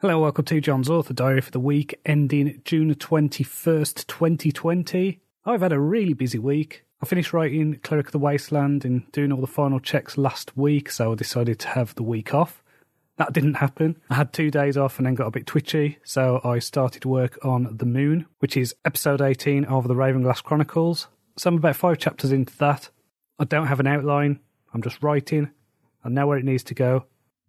Hello, welcome to John's Author Diary for the week ending June 21st, 2020. I've had a really busy week. I finished writing Cleric of the Wasteland and doing all the final checks last week, so I decided to have the week off. That didn't happen. I had two days off and then got a bit twitchy, so I started work on The Moon, which is episode 18 of the Ravenglass Chronicles. So I'm about five chapters into that. I don't have an outline, I'm just writing. I know where it needs to go.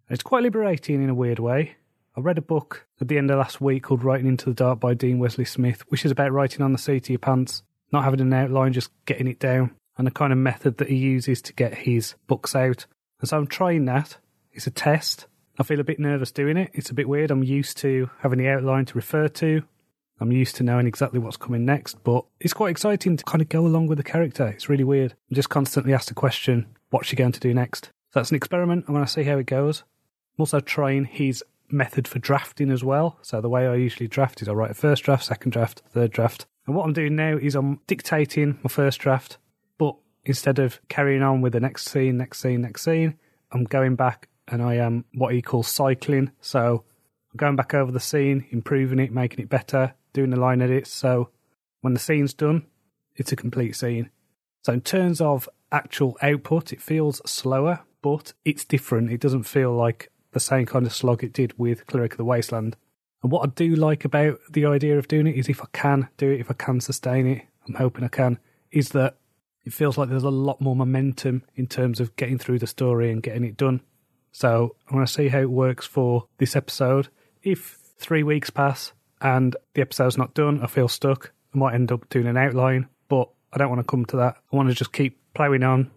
It's quite liberating in a weird way. I read a book at the end of last week called Writing into the Dark by Dean Wesley Smith, which is about writing on the seat of your pants, not having an outline, just getting it down, and the kind of method that he uses to get his books out. And so I'm trying that. It's a test. I feel a bit nervous doing it. It's a bit weird. I'm used to having the outline to refer to. I'm used to knowing exactly what's coming next, but it's quite exciting to kind of go along with the character. It's really weird. I'm just constantly asked the question, what's she going to do next? So that's an experiment. I'm going to see how it goes. I'm also trying his method for drafting as well. So the way I usually draft is I write a first draft, second draft, third draft. And what I'm doing now is I'm dictating my first draft, but instead of carrying on with the next scene, next scene, next scene, I'm going back and I am what he calls cycling. So I'm going back over the scene, improving it, making it better, doing the line edits. So when the scene's done, it's a complete scene. So in terms of actual output, it feels slower, but it's different. It doesn't feel like the same kind of slog it did with Cleric of the Wasteland. And what I do like about the idea of doing it is if I can do it, if I can sustain it, I'm hoping I can, is that it feels like there's a lot more momentum in terms of getting through the story and getting it done. So I want to see how it works for this episode. If three weeks pass and the episode's not done, I feel stuck. I might end up doing an outline, but I don't want to come to that. I want to just keep ploughing on,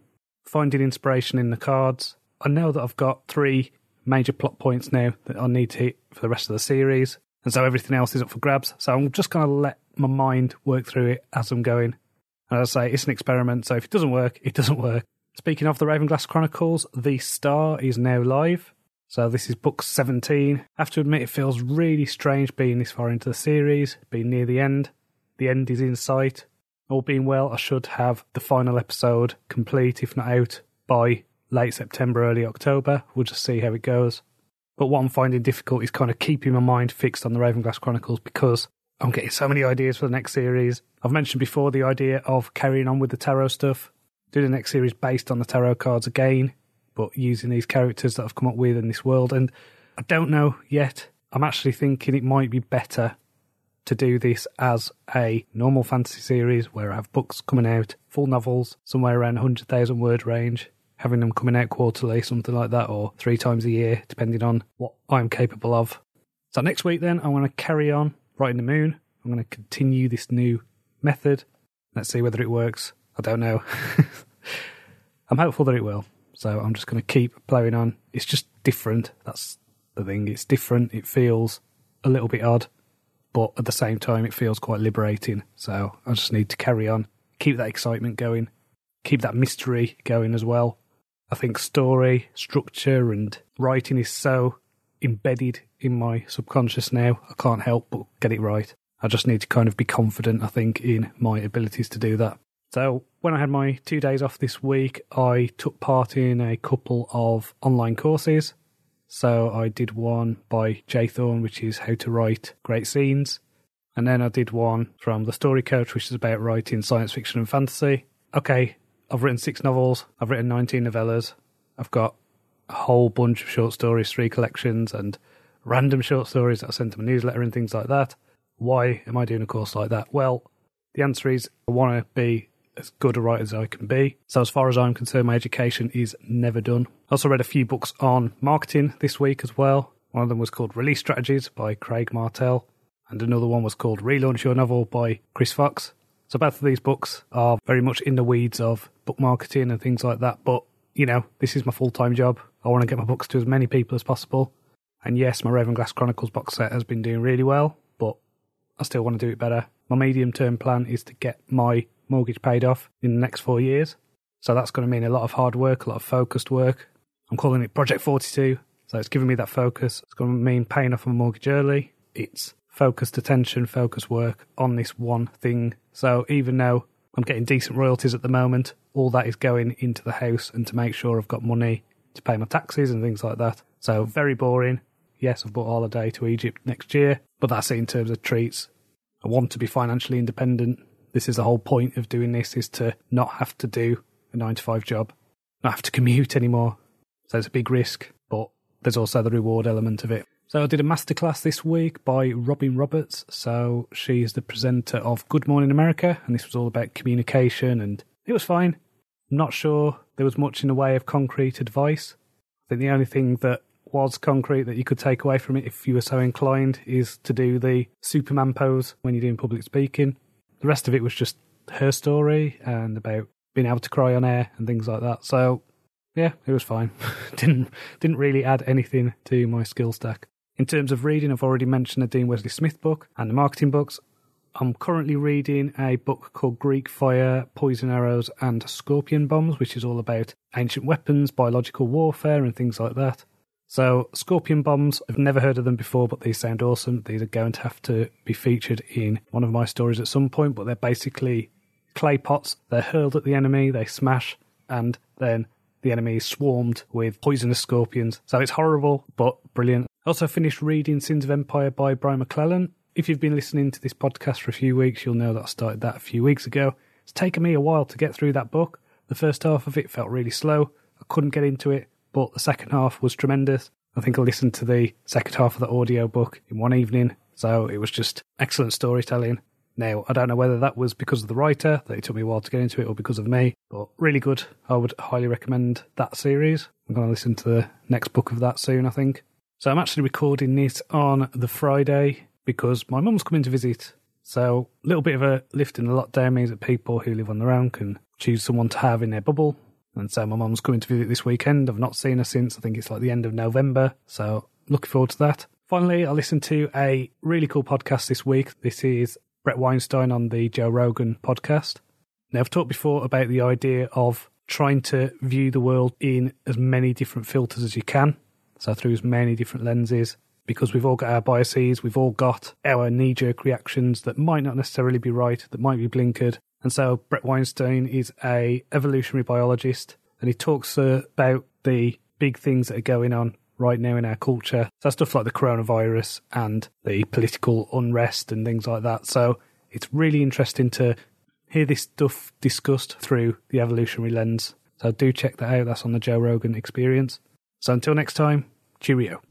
finding inspiration in the cards. I know that I've got three major plot points now that I need to hit for the rest of the series. And so everything else is up for grabs. So I'm just going to let my mind work through it as I'm going. And as I say, it's an experiment. So if it doesn't work, it doesn't work. Speaking of the Ravenglass Chronicles, The Star is now live. So this is book 17. I have to admit, it feels really strange being this far into the series, being near the end. The end is in sight. All being well, I should have the final episode complete, if not out, by late September, early October. We'll just see how it goes. But what I'm finding difficult is kind of keeping my mind fixed on the Ravenglass Chronicles because I'm getting so many ideas for the next series. I've mentioned before the idea of carrying on with the tarot stuff, do the next series based on the tarot cards again, but using these characters that I've come up with in this world. And I don't know yet. I'm actually thinking it might be better to do this as a normal fantasy series where I have books coming out, full novels, somewhere around 100,000 word range, having them coming out quarterly, something like that, or three times a year, depending on what I'm capable of. So next week, then, I'm going to carry on writing the moon. I'm going to continue this new method. Let's see whether it works. I don't know. I'm hopeful that it will. So I'm just going to keep ploughing on. It's just different. That's the thing. It's different. It feels a little bit odd, but at the same time, it feels quite liberating. So I just need to carry on, keep that excitement going, keep that mystery going as well. I think story, structure, and writing is so embedded in my subconscious now. I can't help but get it right. I just need to kind of be confident, I think, in my abilities to do that. So, when I had my two days off this week, I took part in a couple of online courses. So, I did one by J. Thorn, which is how to write great scenes. And then I did one from The Story Coach, which is about writing science fiction and fantasy. Okay, I've written six novels. I've written 19 novellas. I've got a whole bunch of short stories, three collections, and random short stories that I send to my newsletter and things like that. Why am I doing a course like that? Well, the answer is I want to be as good a writer as I can be. So, as far as I'm concerned, my education is never done. I also read a few books on marketing this week as well. One of them was called Release Strategies by Craig Martelle, and another one was called Relaunch Your Novel by Chris Fox. So both of these books are very much in the weeds of book marketing and things like that. But, you know, this is my full time job. I want to get my books to as many people as possible. And yes, my Ravenglass Chronicles box set has been doing really well, but I still want to do it better. My medium term plan is to get my mortgage paid off in the next four years. So that's going to mean a lot of hard work, a lot of focused work. I'm calling it Project 42. So it's giving me that focus. It's going to mean paying off my mortgage early. It's focused attention, focused work on this one thing. So even though I'm getting decent royalties at the moment, all that is going into the house and to make sure I've got money to pay my taxes and things like that. So very boring, Yes, I've bought a holiday to Egypt next year, but that's it in terms of treats. I want to be financially independent. This is the whole point of doing this is to not have to do a nine to five job, not have to commute anymore. So it's a big risk, but there's also the reward element of it. So I did a masterclass this week by Robin Roberts. So she's the presenter of Good Morning America, and this was all about communication, and it was fine. I'm not sure there was much in the way of concrete advice. I think the only thing that was concrete that you could take away from it if you were so inclined is to do the Superman pose when you're doing public speaking. The rest of it was just her story and about being able to cry on air and things like that. So yeah, it was fine. didn't didn't really add anything to my skill stack. In terms of reading, I've already mentioned the Dean Wesley Smith book and the marketing books. I'm currently reading a book called Greek Fire, Poison Arrows, and Scorpion Bombs, which is all about ancient weapons, biological warfare, and things like that. So, Scorpion Bombs, I've never heard of them before, but these sound awesome. These are going to have to be featured in one of my stories at some point, but they're basically clay pots. They're hurled at the enemy, they smash, and then the enemy is swarmed with poisonous scorpions. So it's horrible, but brilliant. Also finished reading Sins of Empire by Brian McClellan. If you've been listening to this podcast for a few weeks, you'll know that I started that a few weeks ago. It's taken me a while to get through that book. The first half of it felt really slow. I couldn't get into it, but the second half was tremendous. I think I listened to the second half of the audio book in one evening, so it was just excellent storytelling. Now, I don't know whether that was because of the writer, that it took me a while to get into it, or because of me, but really good. I would highly recommend that series. I'm going to listen to the next book of that soon, I think. So I'm actually recording this on the Friday because my mum's coming to visit. So a little bit of a lift in the lockdown means that people who live on their own can choose someone to have in their bubble. And so my mum's coming to visit this weekend. I've not seen her since I think it's like the end of November. So looking forward to that. Finally, I listened to a really cool podcast this week. This is Bret Weinstein on the Joe Rogan podcast. Now, I've talked before about the idea of trying to view the world in as many different filters as you can, so through many different lenses, because we've all got our biases, we've all got our knee jerk reactions that might not necessarily be right, that might be blinkered. And so, Bret Weinstein is a evolutionary biologist, and he talks uh, about the big things that are going on right now in our culture. So stuff like the coronavirus and the political unrest and things like that. So it's really interesting to hear this stuff discussed through the evolutionary lens. So do check that out. That's on the Joe Rogan experience. So until next time, cheerio.